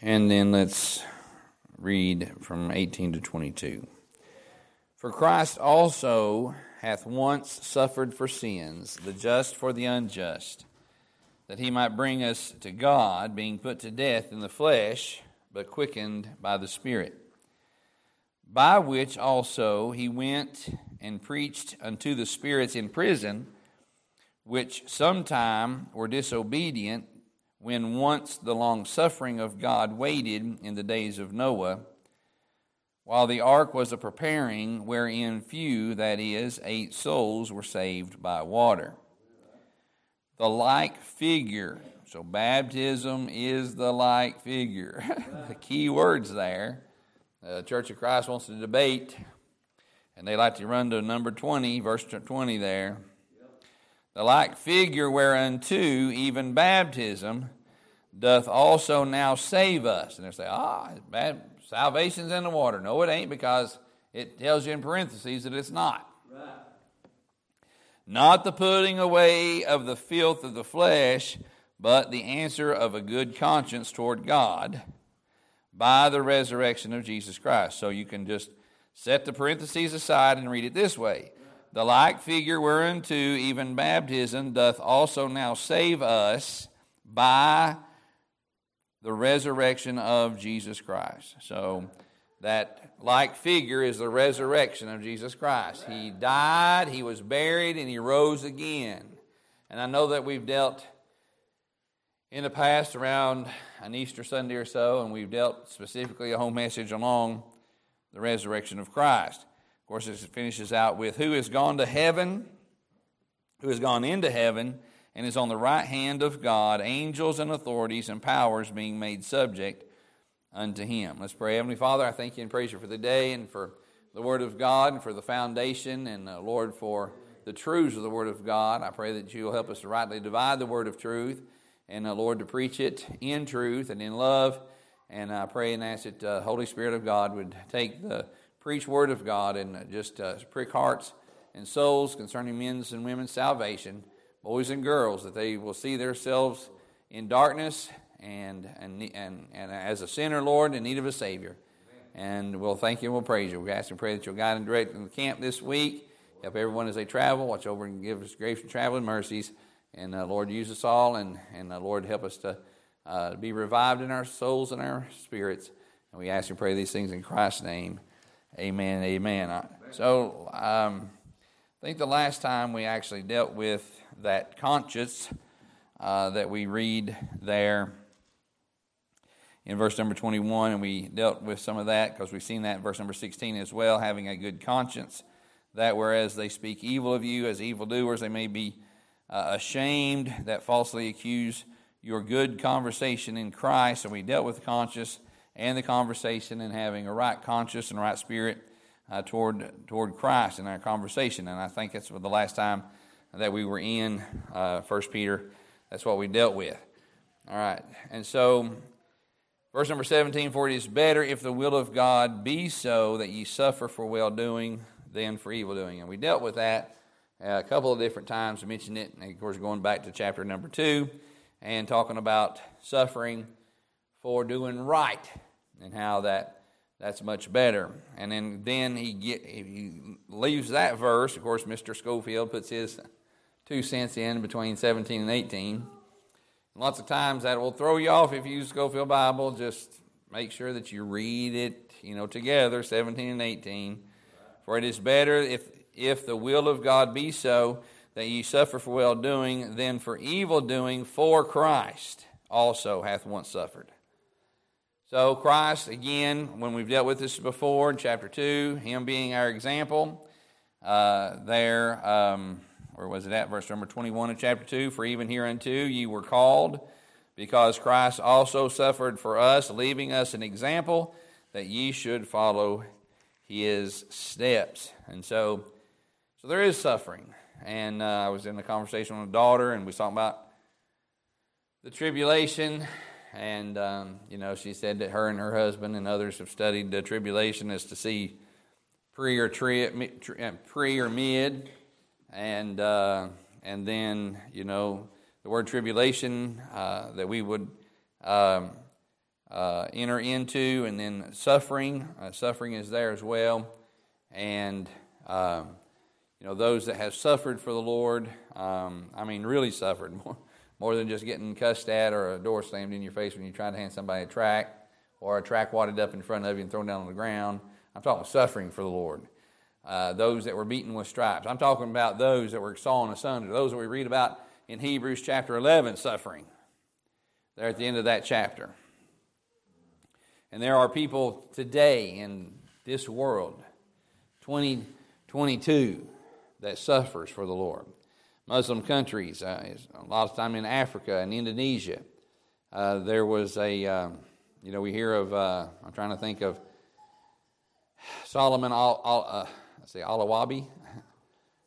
And then let's read from 18 to 22. For Christ also hath once suffered for sins, the just for the unjust, that he might bring us to God, being put to death in the flesh, but quickened by the Spirit. By which also he went and preached unto the spirits in prison, which sometime were disobedient when once the long suffering of God waited in the days of Noah, while the ark was a preparing, wherein few, that is, eight souls, were saved by water. The like figure, so baptism is the like figure. the key words there. Uh, the Church of Christ wants to debate, and they like to run to number 20, verse 20 there the like figure whereunto even baptism doth also now save us. And they say, ah, bad, salvation's in the water. No, it ain't because it tells you in parentheses that it's not. Right. Not the putting away of the filth of the flesh, but the answer of a good conscience toward God by the resurrection of Jesus Christ. So you can just set the parentheses aside and read it this way the like figure whereunto even baptism doth also now save us by the resurrection of Jesus Christ. So that like figure is the resurrection of Jesus Christ. He died, he was buried, and he rose again. And I know that we've dealt in the past around an Easter Sunday or so, and we've dealt specifically a whole message along the resurrection of Christ. Of course, it finishes out with who has gone to heaven, who has gone into heaven, and is on the right hand of God, angels and authorities and powers being made subject unto him. Let's pray. Heavenly Father, I thank you and praise you for the day and for the Word of God and for the foundation, and uh, Lord, for the truths of the Word of God. I pray that you will help us to rightly divide the Word of truth, and uh, Lord, to preach it in truth and in love. And I pray and ask that uh, Holy Spirit of God would take the preach word of God and just uh, prick hearts and souls concerning men's and women's salvation, boys and girls, that they will see themselves in darkness and, and, and, and as a sinner, Lord, in need of a Savior. And we'll thank you and we'll praise you. We ask and pray that you'll guide and direct in the camp this week. Help everyone as they travel. Watch over and give us grace and traveling mercies. And uh, Lord, use us all. And, and uh, Lord, help us to uh, be revived in our souls and our spirits. And we ask and pray these things in Christ's name. Amen. Amen. So um, I think the last time we actually dealt with that conscience uh, that we read there in verse number 21, and we dealt with some of that because we've seen that in verse number 16 as well, having a good conscience. That whereas they speak evil of you as evildoers, they may be uh, ashamed that falsely accuse your good conversation in Christ. And we dealt with conscience and the conversation and having a right conscience and right spirit uh, toward toward Christ in our conversation. And I think that's the last time that we were in uh, First Peter. That's what we dealt with. All right, and so verse number seventeen: For it is better if the will of God be so that ye suffer for well doing than for evil doing. And we dealt with that uh, a couple of different times. We mentioned it, and of course, going back to chapter number two and talking about suffering for doing right and how that that's much better. And then then he get he leaves that verse. Of course, Mr. Scofield puts his two cents in between 17 and 18. And Lots of times that will throw you off if you use Scofield Bible. Just make sure that you read it, you know, together, 17 and 18. For it is better if if the will of God be so that ye suffer for well doing than for evil doing for Christ also hath once suffered so, Christ, again, when we've dealt with this before in chapter 2, Him being our example, uh, there, um, where was it at? Verse number 21 of chapter 2 For even hereunto ye were called, because Christ also suffered for us, leaving us an example that ye should follow His steps. And so, so there is suffering. And uh, I was in a conversation with a daughter, and we was talking about the tribulation and um, you know she said that her and her husband and others have studied the tribulation as to see pre or tri, uh, pre or mid, and uh, and then you know the word tribulation uh, that we would um, uh, enter into, and then suffering. Uh, suffering is there as well. And, um, you know, those that have suffered for the Lord, um, I mean, really suffered more, more than just getting cussed at or a door slammed in your face when you're trying to hand somebody a tract or a tract wadded up in front of you and thrown down on the ground. I'm talking suffering for the Lord. Uh, those that were beaten with stripes. I'm talking about those that were sawn asunder, those that we read about in Hebrews chapter 11, suffering. There at the end of that chapter. And there are people today in this world, 2022, that suffers for the Lord. Muslim countries, uh, a lot of time in Africa and Indonesia, uh, there was a, um, you know, we hear of, uh, I'm trying to think of Solomon Al, Al uh, let's see, Alawabi.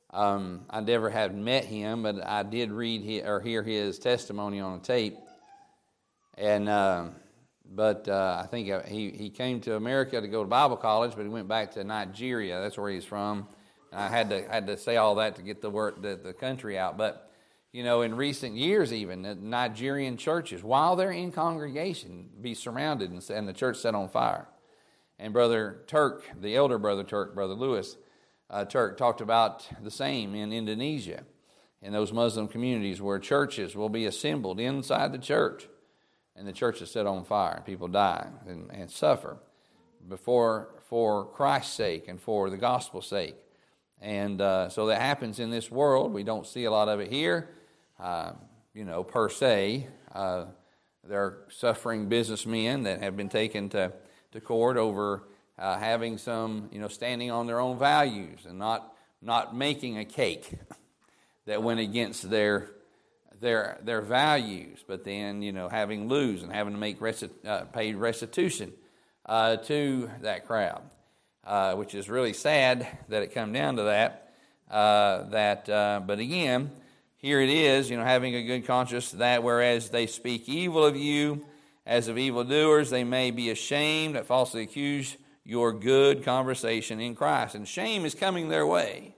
Um, I never had met him, but I did read his, or hear his testimony on a tape. And uh, but uh, I think uh, he he came to America to go to Bible college, but he went back to Nigeria. That's where he's from. I had to had to say all that to get the word the, the country out. But you know, in recent years, even Nigerian churches, while they're in congregation, be surrounded and, and the church set on fire. And Brother Turk, the elder Brother Turk, Brother Lewis uh, Turk, talked about the same in Indonesia, in those Muslim communities where churches will be assembled inside the church, and the church is set on fire, and people die and, and suffer before for Christ's sake and for the gospel's sake. And uh, so that happens in this world. We don't see a lot of it here, uh, you know, per se. Uh, there are suffering businessmen that have been taken to to court over uh, having some, you know, standing on their own values and not not making a cake that went against their their their values, but then you know having lose and having to make uh, pay restitution uh, to that crowd, uh, which is really sad that it come down to that. Uh, that, uh, but again, here it is, you know, having a good conscience. That whereas they speak evil of you as of evildoers, they may be ashamed that falsely accuse your good conversation in Christ. And shame is coming their way.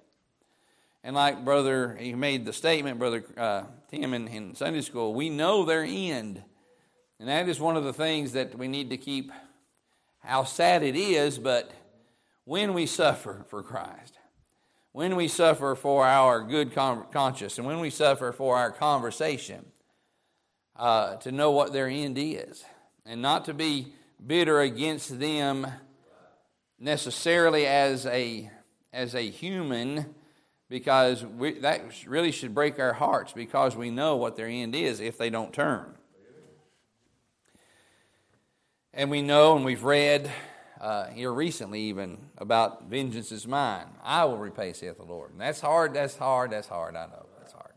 And like Brother, he made the statement, Brother uh, Tim in, in Sunday school, we know their end. And that is one of the things that we need to keep, how sad it is, but when we suffer for Christ, when we suffer for our good conscience, and when we suffer for our conversation, uh, to know what their end is and not to be bitter against them necessarily as a as a human because we, that really should break our hearts because we know what their end is if they don't turn. And we know and we've read uh, here recently even about vengeance is mine i will repay saith the lord and that's hard that's hard that's hard i know that's hard.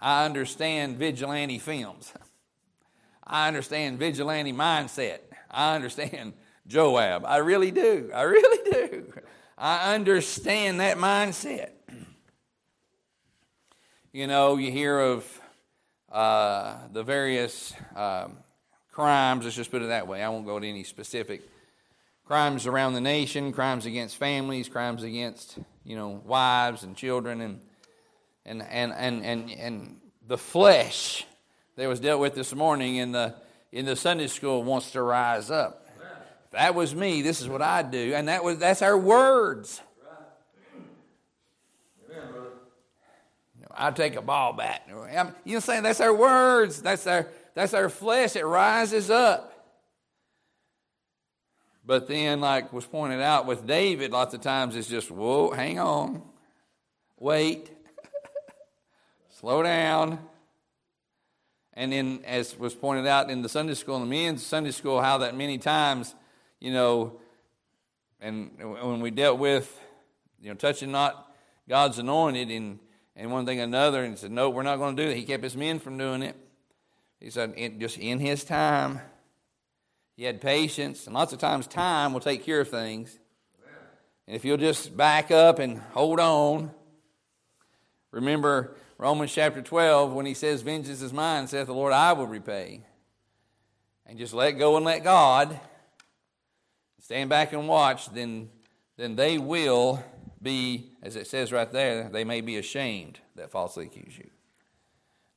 I understand vigilante films. I understand vigilante mindset. I understand Joab. I really do. I really do. I understand that mindset. You know, you hear of uh, the various um, crimes, let's just put it that way. I won't go to any specific crimes around the nation, crimes against families, crimes against, you know, wives and children and and, and, and, and, and the flesh that was dealt with this morning in the, in the Sunday school wants to rise up. If that was me, this is what I'd do. And that was, that's our words. I'd take a ball bat. You know, saying that's our words. That's our that's our flesh. It rises up. But then, like was pointed out with David, lots of times it's just, whoa, hang on, wait. Slow down. And then, as was pointed out in the Sunday school, in the men's Sunday school, how that many times, you know, and when we dealt with, you know, touching not God's anointed and, and one thing another, and said, no, we're not going to do that. He kept his men from doing it. He said, in, just in his time, he had patience, and lots of times time will take care of things. And if you'll just back up and hold on, remember Romans chapter 12, when he says, Vengeance is mine, saith the Lord, I will repay. And just let go and let God, stand back and watch, then, then they will be, as it says right there, they may be ashamed that falsely accuse you.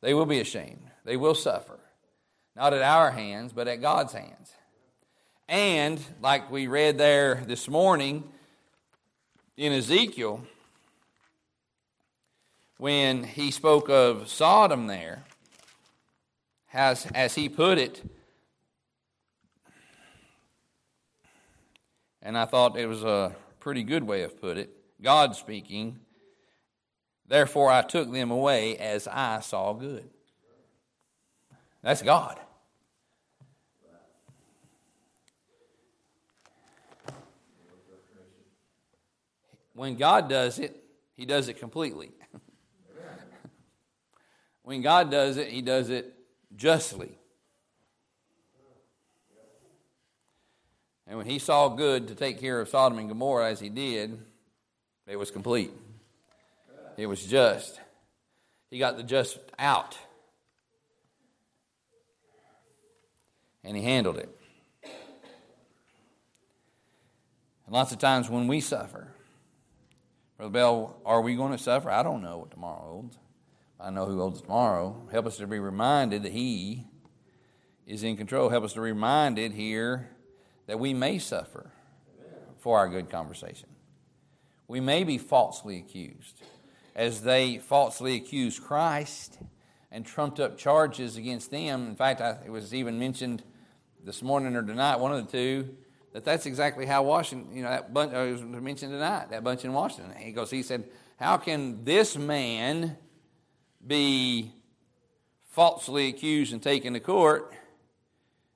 They will be ashamed. They will suffer. not at our hands, but at God's hands. And, like we read there this morning in Ezekiel, when he spoke of Sodom there, as, as he put it, and I thought it was a pretty good way of put it, God speaking, therefore I took them away as I saw good. That's God. When God does it, He does it completely. when God does it, He does it justly. And when He saw good to take care of Sodom and Gomorrah as He did, it was complete. It was just. He got the just out. And He handled it. And lots of times when we suffer, Brother Bell, are we going to suffer? I don't know what tomorrow holds. I know who holds tomorrow. Help us to be reminded that He is in control. Help us to be reminded here that we may suffer for our good conversation. We may be falsely accused, as they falsely accused Christ and trumped up charges against them. In fact, it was even mentioned this morning or tonight, one of the two, that that's exactly how Washington, you know, that bunch, uh, I was mentioned tonight, that bunch in Washington. He goes, he said, How can this man be falsely accused and taken to court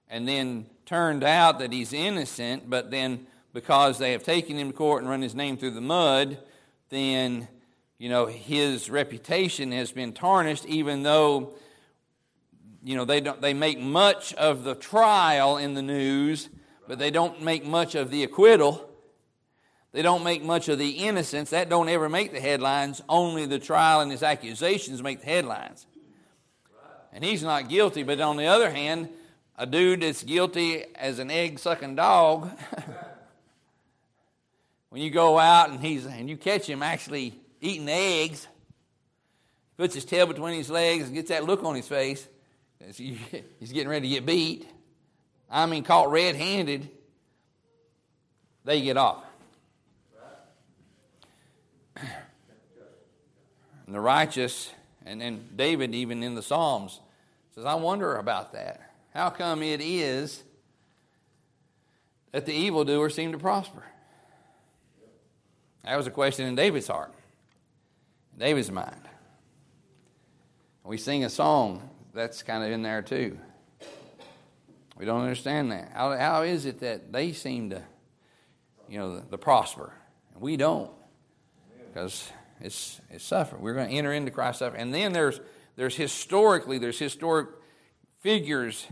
and then turned out that he's innocent, but then because they have taken him to court and run his name through the mud, then you know his reputation has been tarnished even though you know they don't they make much of the trial in the news but they don't make much of the acquittal. They don't make much of the innocence. That don't ever make the headlines. Only the trial and his accusations make the headlines. And he's not guilty, but on the other hand, a dude that's guilty as an egg sucking dog, when you go out and he's and you catch him actually eating eggs, puts his tail between his legs and gets that look on his face, he's getting ready to get beat. I mean, caught red handed, they get off. And the righteous, and then David, even in the Psalms, says, I wonder about that. How come it is that the evildoer seem to prosper? That was a question in David's heart, David's mind. We sing a song that's kind of in there too. We don't understand that. How, how is it that they seem to, you know, the, the prosper? And we don't. Because it's, it's suffering. We're going to enter into Christ's suffering. And then there's, there's historically, there's historic figures,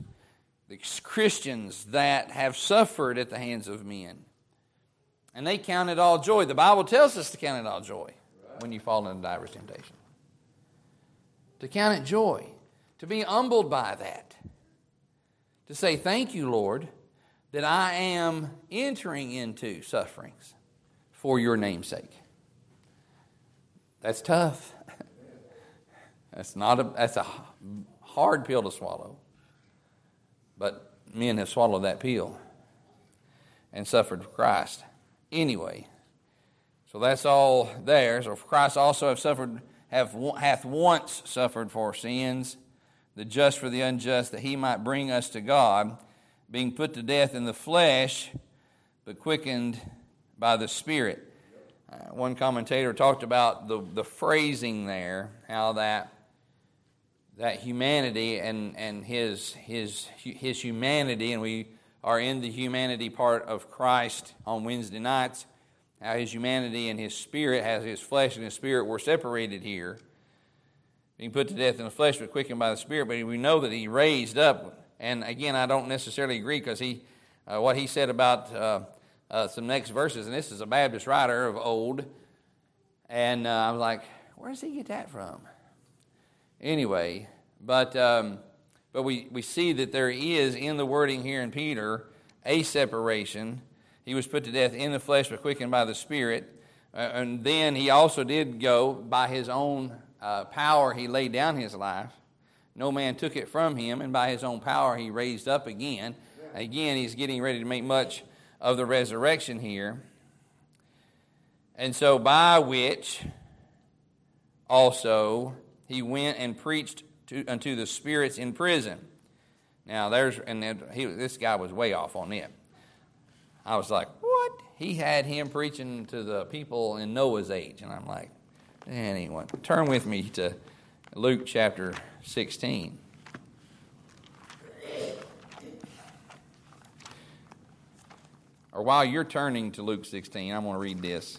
the Christians that have suffered at the hands of men. And they count it all joy. The Bible tells us to count it all joy when you fall into diverse temptation. To count it joy. To be humbled by that to say, Thank you, Lord, that I am entering into sufferings for your name's sake. That's tough. That's not a that's a hard pill to swallow. But men have swallowed that pill and suffered for Christ. Anyway, so that's all there. So Christ also have suffered have hath once suffered for sins the just for the unjust, that he might bring us to God, being put to death in the flesh, but quickened by the Spirit. Uh, one commentator talked about the, the phrasing there, how that that humanity and, and his, his, his humanity, and we are in the humanity part of Christ on Wednesday nights, how his humanity and his spirit, has his flesh and his spirit were separated here being put to death in the flesh, but quickened by the Spirit. But we know that he raised up. And again, I don't necessarily agree because he, uh, what he said about uh, uh, some next verses, and this is a Baptist writer of old, and uh, I was like, where does he get that from? Anyway, but um, but we, we see that there is in the wording here in Peter a separation. He was put to death in the flesh, but quickened by the Spirit. Uh, and then he also did go by his own uh, power he laid down his life no man took it from him, and by his own power he raised up again. Again, he's getting ready to make much of the resurrection here. And so, by which also he went and preached to, unto the spirits in prison. Now, there's, and he, this guy was way off on it. I was like, what? He had him preaching to the people in Noah's age. And I'm like, anyway, turn with me to Luke chapter 16. Or while you're turning to Luke 16, I'm going to read this.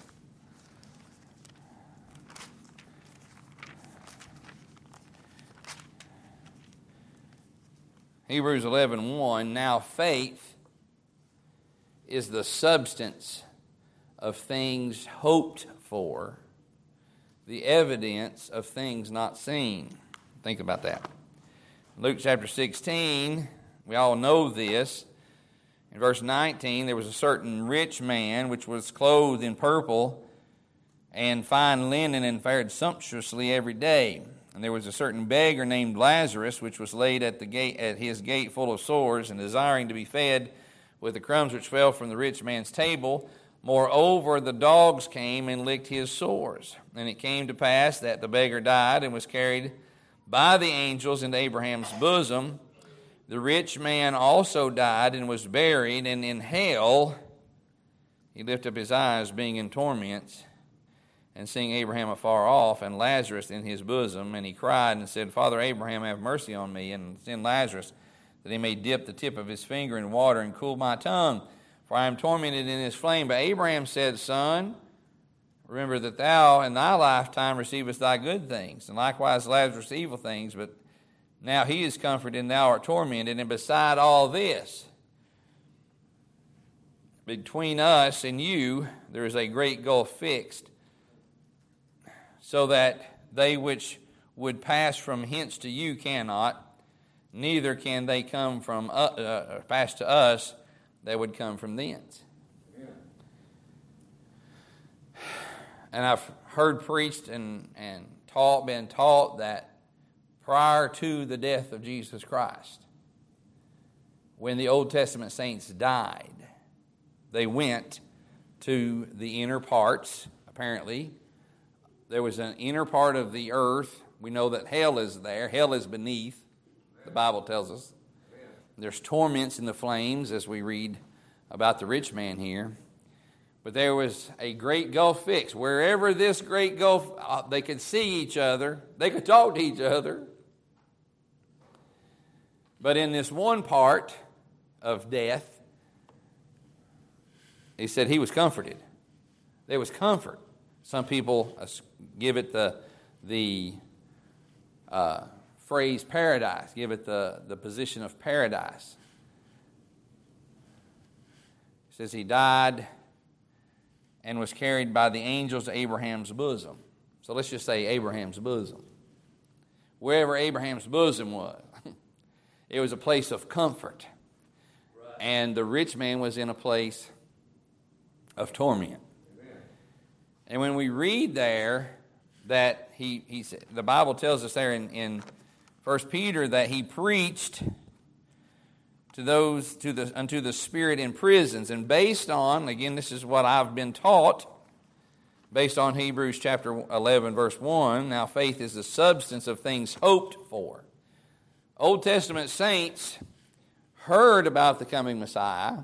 Hebrews 11 1, now faith is the substance of things hoped for, the evidence of things not seen. Think about that. Luke chapter 16, we all know this. In verse 19, there was a certain rich man which was clothed in purple and fine linen and fared sumptuously every day. And there was a certain beggar named Lazarus, which was laid at the gate at his gate full of sores, and desiring to be fed with the crumbs which fell from the rich man's table. Moreover, the dogs came and licked his sores. And it came to pass that the beggar died and was carried by the angels into Abraham's bosom. The rich man also died and was buried, and in hell he lifted up his eyes, being in torments and seeing Abraham afar off and Lazarus in his bosom, and he cried and said, Father Abraham, have mercy on me, and send Lazarus that he may dip the tip of his finger in water and cool my tongue, for I am tormented in this flame. But Abraham said, Son, remember that thou in thy lifetime receivest thy good things, and likewise Lazarus evil things, but now he is comforted and thou art tormented. And beside all this, between us and you, there is a great gulf fixed so that they which would pass from hence to you cannot, neither can they come from uh, uh, pass to us that would come from thence. And I've heard preached and, and taught, been taught that prior to the death of Jesus Christ, when the Old Testament saints died, they went to the inner parts, apparently, there was an inner part of the earth. We know that hell is there. Hell is beneath, the Bible tells us. There's torments in the flames, as we read about the rich man here. But there was a great gulf fixed. Wherever this great gulf, uh, they could see each other, they could talk to each other. But in this one part of death, he said he was comforted. There was comfort. Some people give it the, the uh, phrase paradise, give it the, the position of paradise. It says he died and was carried by the angels to Abraham's bosom. So let's just say Abraham's bosom. Wherever Abraham's bosom was, it was a place of comfort. And the rich man was in a place of torment. And when we read there that he, he the Bible tells us there in, in 1 Peter that he preached to those to the unto the spirit in prisons and based on again this is what I've been taught based on Hebrews chapter 11 verse 1 now faith is the substance of things hoped for Old Testament saints heard about the coming Messiah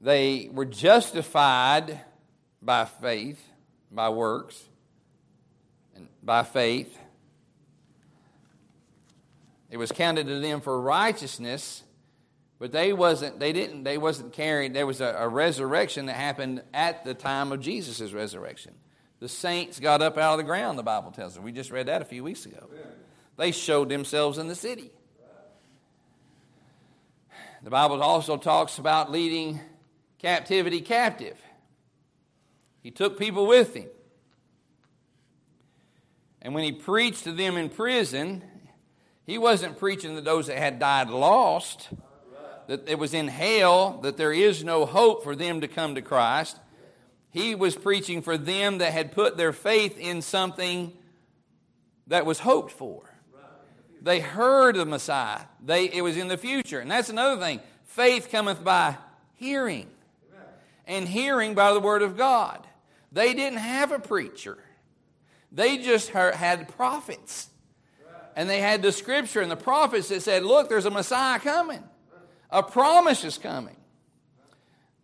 they were justified by faith, by works, and by faith. It was counted to them for righteousness, but they wasn't. They didn't. They wasn't carried. There was a, a resurrection that happened at the time of Jesus' resurrection. The saints got up out of the ground. The Bible tells us. We just read that a few weeks ago. They showed themselves in the city. The Bible also talks about leading captivity captive. He took people with him. And when he preached to them in prison, he wasn't preaching to those that had died lost, that it was in hell, that there is no hope for them to come to Christ. He was preaching for them that had put their faith in something that was hoped for. They heard the Messiah. They, it was in the future. And that's another thing. Faith cometh by hearing, and hearing by the word of God. They didn't have a preacher, they just heard, had prophets. And they had the scripture and the prophets that said, Look, there's a Messiah coming, a promise is coming.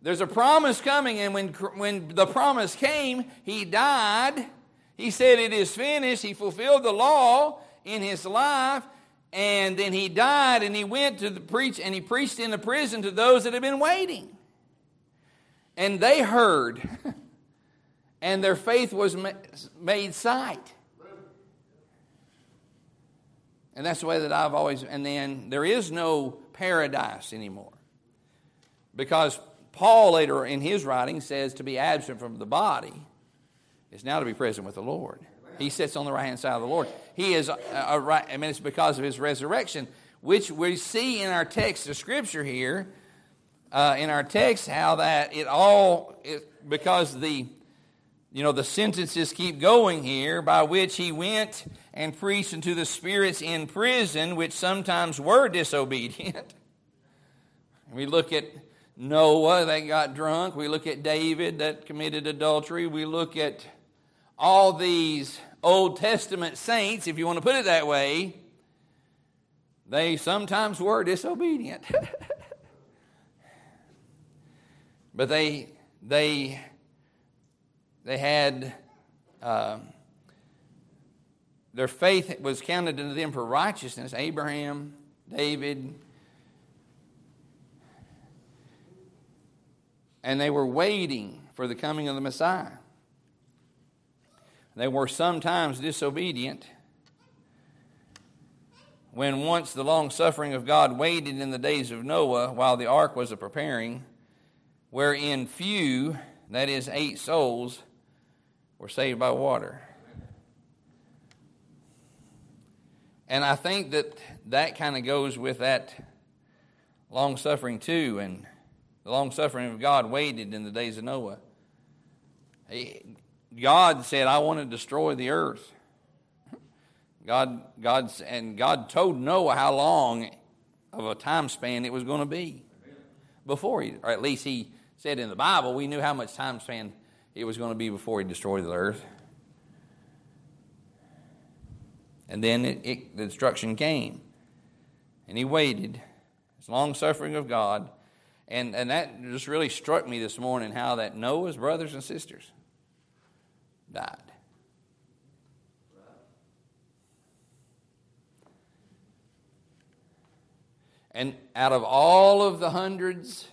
There's a promise coming, and when, when the promise came, he died. He said, It is finished. He fulfilled the law in his life, and then he died, and he went to the preach, and he preached in the prison to those that had been waiting. And they heard, and their faith was made sight. And that's the way that I've always, and then there is no paradise anymore. Because Paul later in his writing says to be absent from the body is now to be present with the Lord. He sits on the right hand side of the Lord. He is a, a right, I mean, it's because of his resurrection, which we see in our text of Scripture here, uh, in our text, how that it all, it, because the, you know, the sentences keep going here, by which he went and preached unto the spirits in prison, which sometimes were disobedient. we look at Noah that got drunk. We look at David that committed adultery. We look at all these Old Testament saints, if you want to put it that way. They sometimes were disobedient. but they, they, they had, uh, their faith was counted to them for righteousness. Abraham, David, and they were waiting for the coming of the Messiah. They were sometimes disobedient. When once the long suffering of God waited in the days of Noah while the ark was a preparing, wherein few, that is, eight souls, were saved by water. And I think that that kind of goes with that long suffering too. And the long suffering of God waited in the days of Noah. God said, I want to destroy the earth. God, God, and God told Noah how long of a time span it was going to be before he, or at least he said in the Bible, we knew how much time span it was going to be before he destroyed the earth. And then it, it, the destruction came. And he waited. It's long suffering of God. And, and that just really struck me this morning how that Noah's brothers and sisters died. And out of all of the hundreds,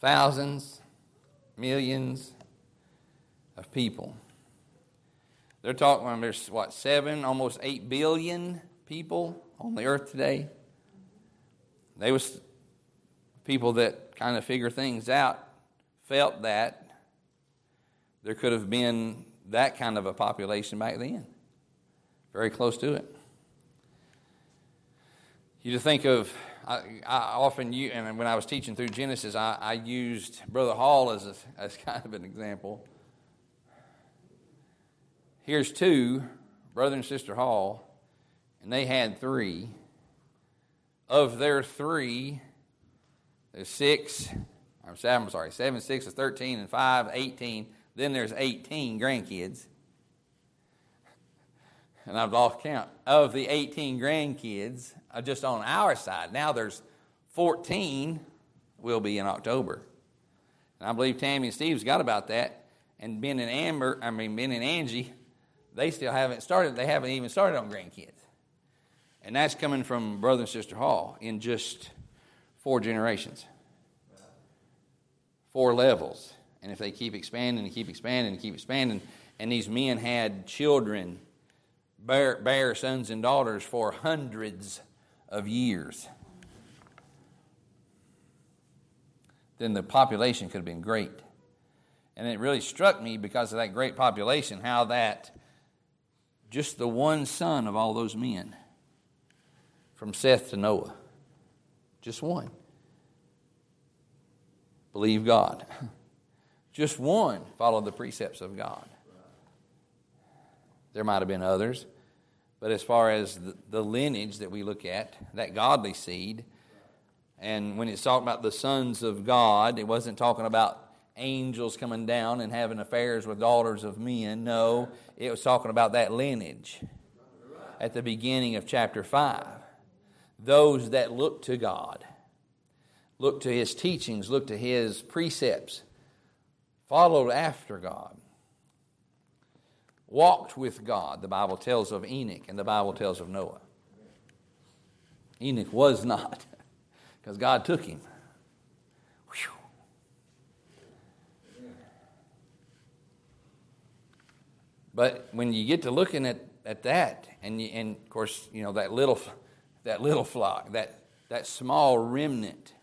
thousands, millions of people, they're talking, there's what, seven, almost eight billion people on the earth today. They was people that kind of figure things out felt that there could have been that kind of a population back then, very close to it. You to think of, I, I often use, and when I was teaching through Genesis, I, I used Brother Hall as, a, as kind of an example. Here's two, Brother and Sister Hall, and they had three. Of their three, there's six, I'm seven, I'm sorry, seven, six is 13, and five, 18. Then there's 18 grandkids. And I've lost count. Of the 18 grandkids, Uh, just on our side, now there's 14 will be in October. And I believe Tammy and Steve's got about that. And Ben and Amber, I mean Ben and Angie, they still haven't started. They haven't even started on grandkids. And that's coming from Brother and Sister Hall in just four generations, four levels. And if they keep expanding and keep expanding and keep expanding, and these men had children, bear, bear sons and daughters for hundreds of years, then the population could have been great. And it really struck me because of that great population how that just the one son of all those men from Seth to Noah just one. Believe God. Just one followed the precepts of God. There might have been others, But as far as the, lineage that we look at, that godly seed, and when it's talking about the sons of God, it wasn't talking about angels coming down and having affairs with daughters of men. No, it was talking about that lineage at the beginning of chapter 5. Those that look to God, look to his teachings, look to his precepts, followed after God, walked with God. The Bible tells of Enoch and the Bible tells of Noah. Enoch was not, because God took him. Whew. But when you get to looking at, at that, and, you, and of course, you know, that little, that little flock, that, that small remnant,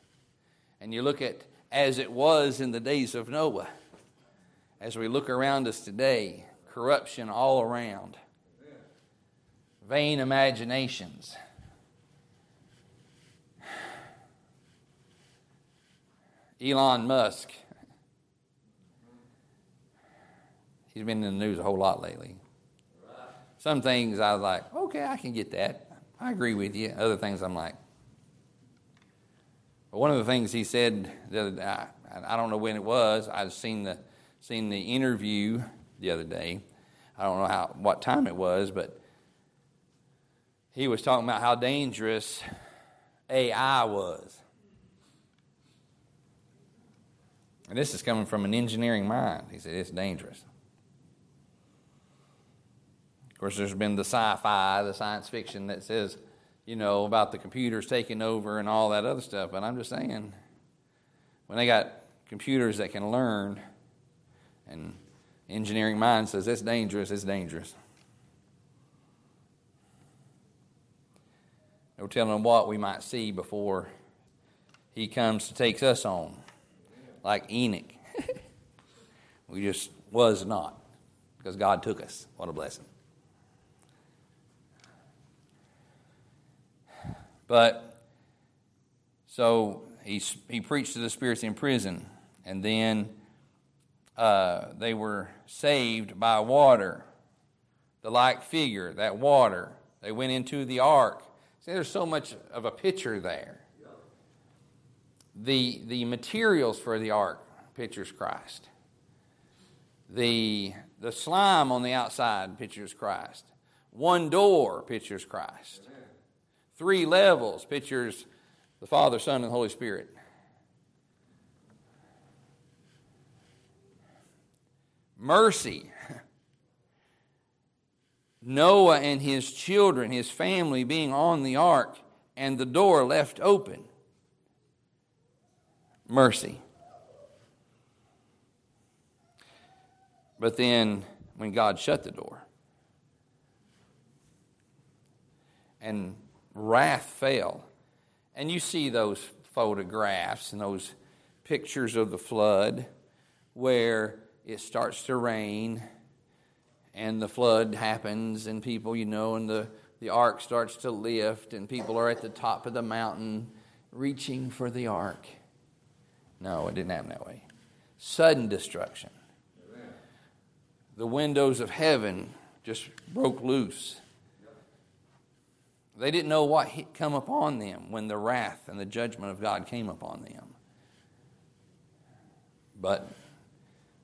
and you look at as it was in the days of Noah, as we look around us today, corruption all around, vain imaginations. Elon Musk He's been in the news a whole lot lately. Some things I was like, okay, I can get that. I agree with you. Other things I'm like, but one of the things he said the other day, I, I don't know when it was. I've seen the seen the interview the other day. I don't know how what time it was, but he was talking about how dangerous AI was. And this is coming from an engineering mind. He said it's dangerous. Of course, there's been the sci fi, the science fiction that says, you know, about the computers taking over and all that other stuff. But I'm just saying, when they got computers that can learn, and engineering mind says it's dangerous, it's dangerous. No telling what we might see before he comes to take us on, like Enoch. we just was not, because God took us. What a blessing. But so he, he preached to the spirits in prison, and then uh, they were saved by water. The like figure, that water. They went into the ark. See, there's so much of a picture there. The, the materials for the ark pictures Christ. The, the slime on the outside pictures Christ. One door pictures Christ three levels pictures the Father, Son, and Holy Spirit. Mercy. Noah and his children, his family being on the ark, and the door left open. Mercy. But then, when God shut the door, and wrath fell. And you see those photographs and those pictures of the flood where it starts to rain and the flood happens and people, you know, and the, the ark starts to lift and people are at the top of the mountain reaching for the ark. No, it didn't happen that way. Sudden destruction. The windows of heaven just broke loose. They didn't know what had come upon them when the wrath and the judgment of God came upon them. But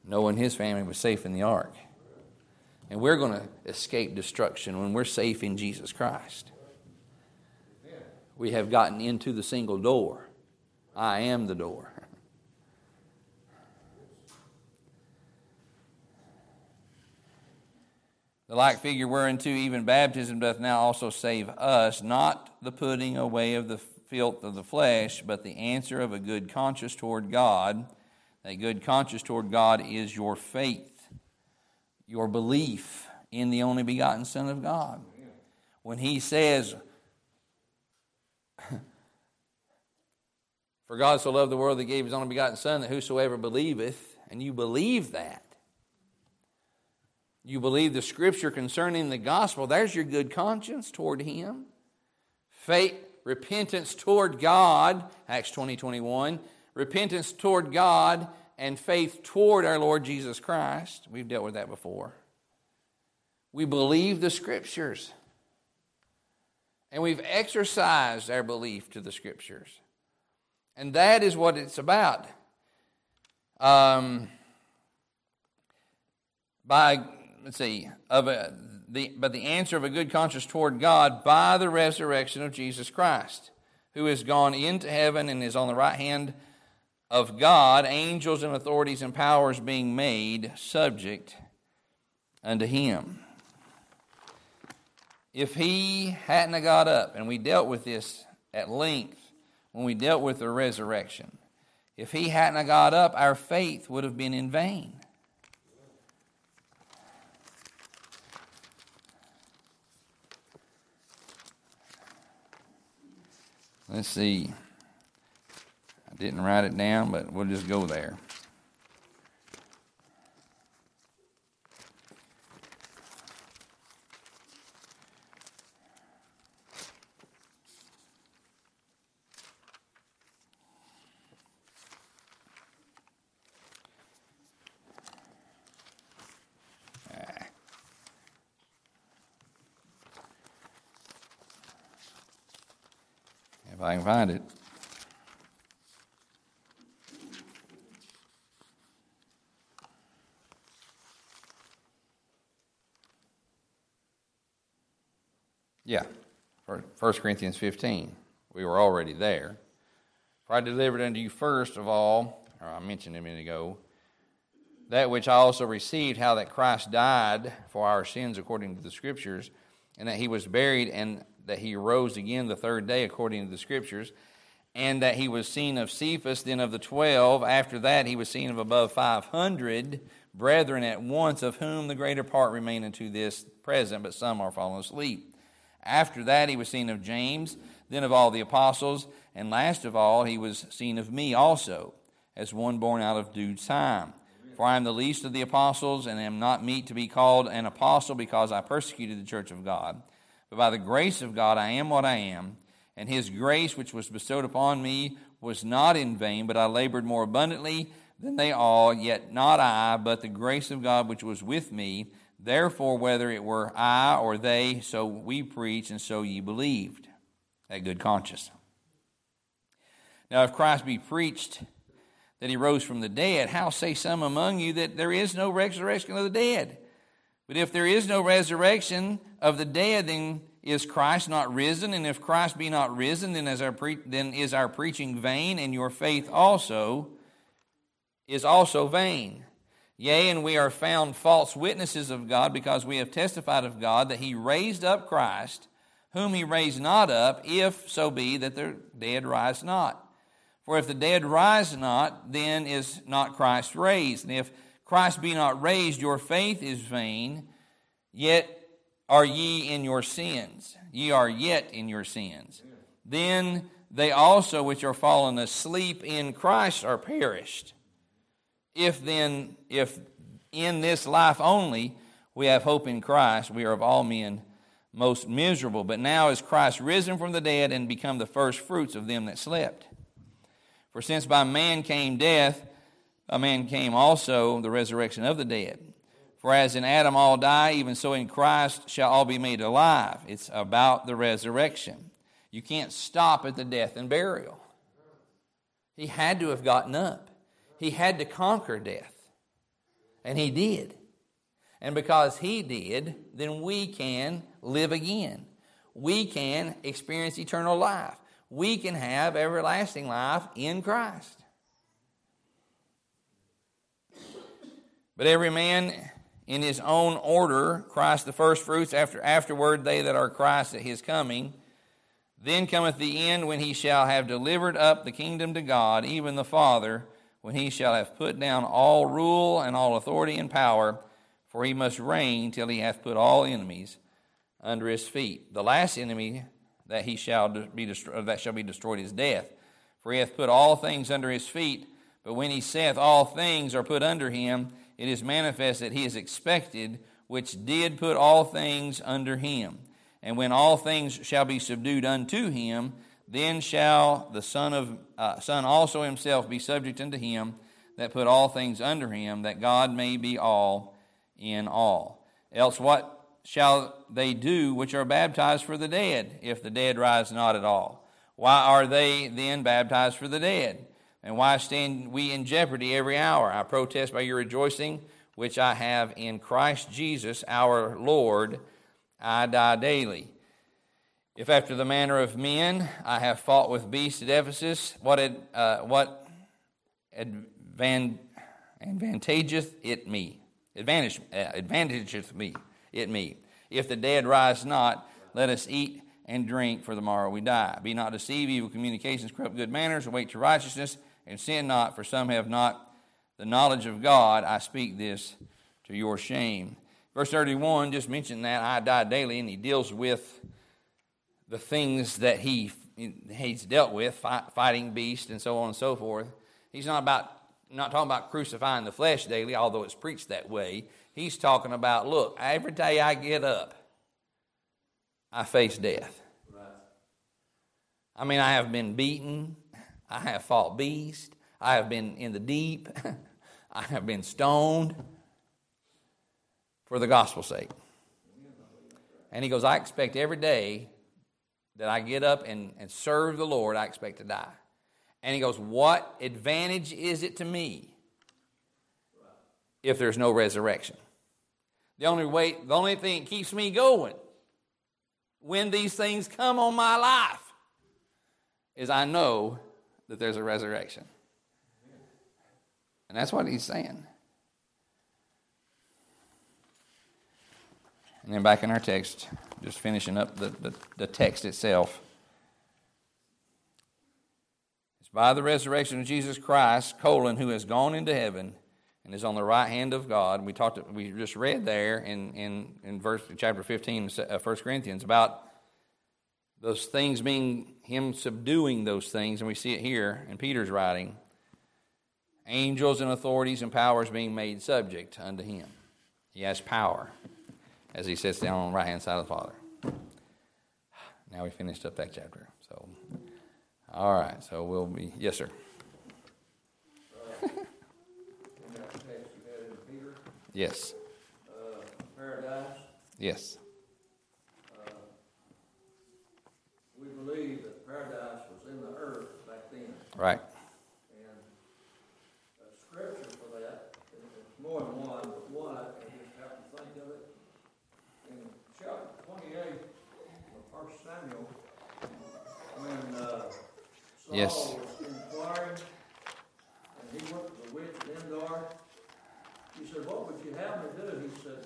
Noah and his family was safe in the ark. And we're going to escape destruction when we're safe in Jesus Christ. We have gotten into the single door. I am the door. The like figure whereunto even baptism doth now also save us, not the putting away of the filth of the flesh, but the answer of a good conscience toward God. That good conscience toward God is your faith, your belief in the only begotten Son of God. When he says, For God so loved the world that He gave his only begotten Son, that whosoever believeth, and you believe that, you believe the scripture concerning the gospel, there's your good conscience toward him. Faith, repentance toward God, Acts 20 21. Repentance toward God and faith toward our Lord Jesus Christ. We've dealt with that before. We believe the scriptures. And we've exercised our belief to the Scriptures. And that is what it's about. Um, by, let's see, of a, the, but the answer of a good conscience toward God by the resurrection of Jesus Christ, who has gone into heaven and is on the right hand of God, angels and authorities and powers being made subject unto him. If he hadn't got up, and we dealt with this at length when we dealt with the resurrection, if he hadn't got up, our faith would have been in vain. Let's see. Didn't write it down, but we'll just go there. If I can find it. Yeah, 1 Corinthians 15. We were already there. For I delivered unto you first of all, or I mentioned a minute ago, that which I also received, how that Christ died for our sins according to the Scriptures, and that he was buried, and that he rose again the third day according to the Scriptures, and that he was seen of Cephas, then of the twelve. After that, he was seen of above five hundred brethren at once, of whom the greater part remain unto this present, but some are fallen asleep. After that, he was seen of James, then of all the apostles, and last of all, he was seen of me also, as one born out of due time. For I am the least of the apostles, and am not meet to be called an apostle because I persecuted the church of God. But by the grace of God, I am what I am, and his grace which was bestowed upon me was not in vain, but I labored more abundantly than they all, yet not I, but the grace of God which was with me. Therefore, whether it were I or they, so we preach, and so ye believed. At good conscience. Now, if Christ be preached that he rose from the dead, how say some among you that there is no resurrection of the dead? But if there is no resurrection of the dead, then is Christ not risen? And if Christ be not risen, then is our, pre- then is our preaching vain, and your faith also is also vain. Yea, and we are found false witnesses of God because we have testified of God that he raised up Christ, whom he raised not up, if so be that the dead rise not. For if the dead rise not, then is not Christ raised. And if Christ be not raised, your faith is vain, yet are ye in your sins. Ye are yet in your sins. Then they also which are fallen asleep in Christ are perished. If then, if in this life only we have hope in Christ, we are of all men most miserable. But now is Christ risen from the dead and become the first fruits of them that slept. For since by man came death, by man came also the resurrection of the dead. For as in Adam all die, even so in Christ shall all be made alive. It's about the resurrection. You can't stop at the death and burial. He had to have gotten up. He had to conquer death. And he did. And because he did, then we can live again. We can experience eternal life. We can have everlasting life in Christ. But every man in his own order, Christ the firstfruits, after afterward they that are Christ at his coming. Then cometh the end when he shall have delivered up the kingdom to God, even the Father when he shall have put down all rule and all authority and power, for he must reign till he hath put all enemies under his feet. The last enemy that he shall be that shall be destroyed is death, for he hath put all things under his feet. But when he saith all things are put under him, it is manifest that he is expected, which did put all things under him. And when all things shall be subdued unto him, then shall the Son of uh, Son also himself be subject unto him that put all things under him, that God may be all in all. Else what shall they do which are baptized for the dead, if the dead rise not at all? Why are they then baptized for the dead? And why stand we in jeopardy every hour? I protest by your rejoicing, which I have in Christ Jesus our Lord, I die daily. If after the manner of men I have fought with beasts at Ephesus, what, ad, uh, what advan, advantageth it me? Advantage, uh, advantageth me it me. If the dead rise not, let us eat and drink, for the morrow we die. Be not deceived, evil communications corrupt good manners, await to righteousness, and sin not, for some have not the knowledge of God. I speak this to your shame. Verse 31 just mentioned that I die daily, and he deals with the things that he he's dealt with, fighting beasts and so on and so forth. He's not about not talking about crucifying the flesh daily, although it's preached that way. He's talking about, look, every day I get up, I face death. I mean, I have been beaten, I have fought beasts, I have been in the deep, I have been stoned for the gospel's sake. And he goes, I expect every day that I get up and, and serve the Lord, I expect to die. And he goes, What advantage is it to me if there's no resurrection? The only way, the only thing that keeps me going when these things come on my life is I know that there's a resurrection. And that's what he's saying. And then back in our text, just finishing up the, the, the text itself. It's by the resurrection of Jesus Christ, colon, who has gone into heaven and is on the right hand of God. We talked, we just read there in, in, in verse chapter 15 of uh, 1 Corinthians about those things being him subduing those things, and we see it here in Peter's writing. Angels and authorities and powers being made subject unto him. He has power as he sits down on the right hand side of the Father. Now we finished up that chapter. So, all right. So we'll be yes, sir. yes. Uh, paradise. Yes. Uh, we believe that paradise was in the earth back then. Right. Yes. Oh, Inquiring, and he went to the witch Endor. He said, What would you have me do? He said,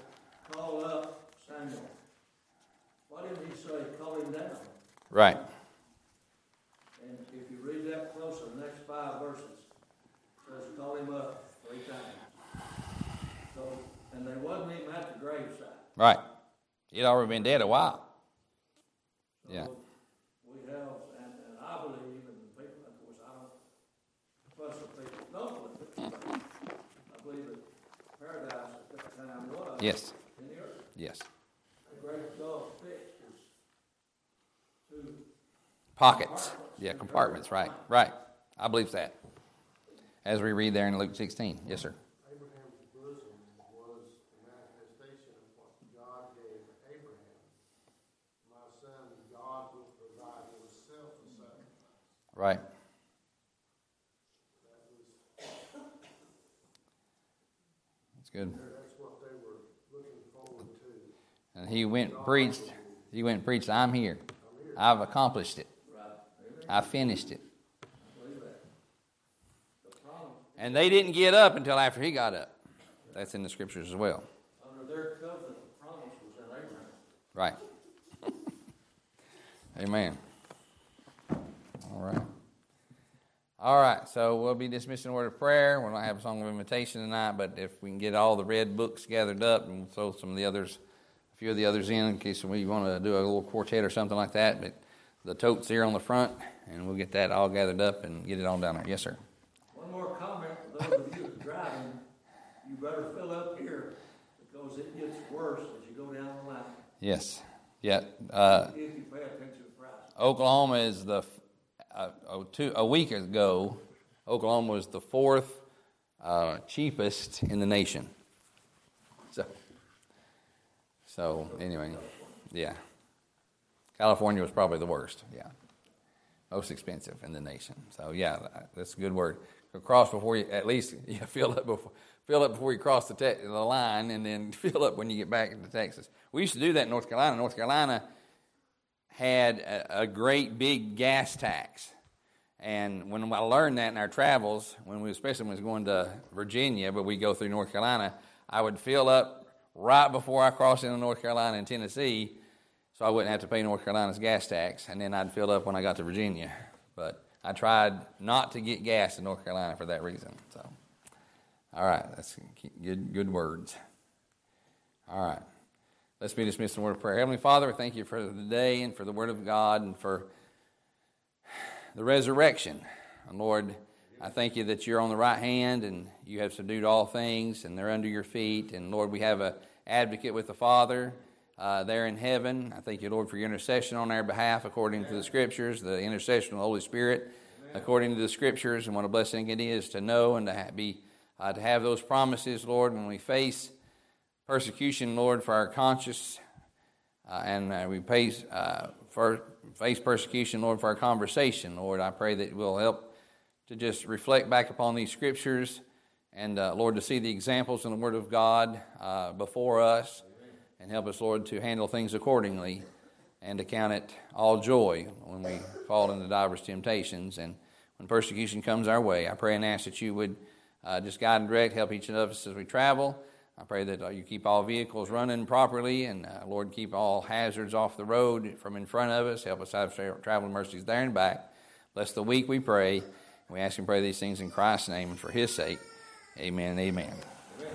Call up Samuel. Why didn't he say, Call him down? Right. And if you read that closer, the next five verses says, Call him up three times. So, and they wasn't even at the graveside. Right. He'd already been dead a while. So yeah. Yes. Yes. Pockets. Yeah, compartments, right. Right. I believe that. As we read there in Luke 16. Yes, sir. Right. That's was a manifestation of what God gave Abraham. My son, God will provide himself a sacrifice. Right. That's good. And he went and preached. He went and preached, I'm here. I've accomplished it. I finished it. And they didn't get up until after he got up. That's in the scriptures as well. Under their covenant, the promise was in Abraham. Right. Amen. All right. All right, so we'll be dismissing a word of prayer. We're not have a song of invitation tonight, but if we can get all the red books gathered up and throw some of the others few of the others in in case we want to do a little quartet or something like that. But the tote's here on the front, and we'll get that all gathered up and get it on down there. Yes, sir. One more comment for those of you driving. You better fill up here because it gets worse as you go down the line. Yes. Yeah. Uh, if you pay attention to price. Oklahoma is the uh, oh, two, a week ago. Oklahoma was the fourth uh, cheapest in the nation. So. So anyway, yeah. California was probably the worst. Yeah, most expensive in the nation. So yeah, that's a good word. Cross before you at least you fill up before fill up before you cross the, te- the line, and then fill up when you get back into Texas. We used to do that in North Carolina. North Carolina had a, a great big gas tax. And when I learned that in our travels, when we especially when we was going to Virginia, but we go through North Carolina, I would fill up right before I crossed into North Carolina and Tennessee, so I wouldn't have to pay North Carolina's gas tax, and then I'd fill up when I got to Virginia. But I tried not to get gas in North Carolina for that reason. So, all right, that's good. Good words. All right, let's be dismissed in word of prayer. Heavenly Father, thank you for the day and for the Word of God and for the resurrection. And Lord, I thank you that you're on the right hand and you have subdued all things and they're under your feet. And Lord, we have an advocate with the Father uh, there in heaven. I thank you, Lord, for your intercession on our behalf according to the Scriptures, the intercession of the Holy Spirit according to the Scriptures. And what a blessing it is to know and to be uh, to have those promises, Lord, when we face persecution, Lord, for our conscience, uh, and uh, we face uh, face persecution, Lord, for our conversation, Lord. I pray that we'll help to just reflect back upon these scriptures and, uh, Lord, to see the examples in the Word of God uh, before us and help us, Lord, to handle things accordingly and to count it all joy when we fall into diverse temptations and when persecution comes our way. I pray and ask that you would uh, just guide and direct, help each of us as we travel. I pray that uh, you keep all vehicles running properly, and uh, Lord, keep all hazards off the road from in front of us. Help us have traveling mercies there and back. Bless the week, we pray. We ask and pray these things in Christ's name and for His sake. Amen amen.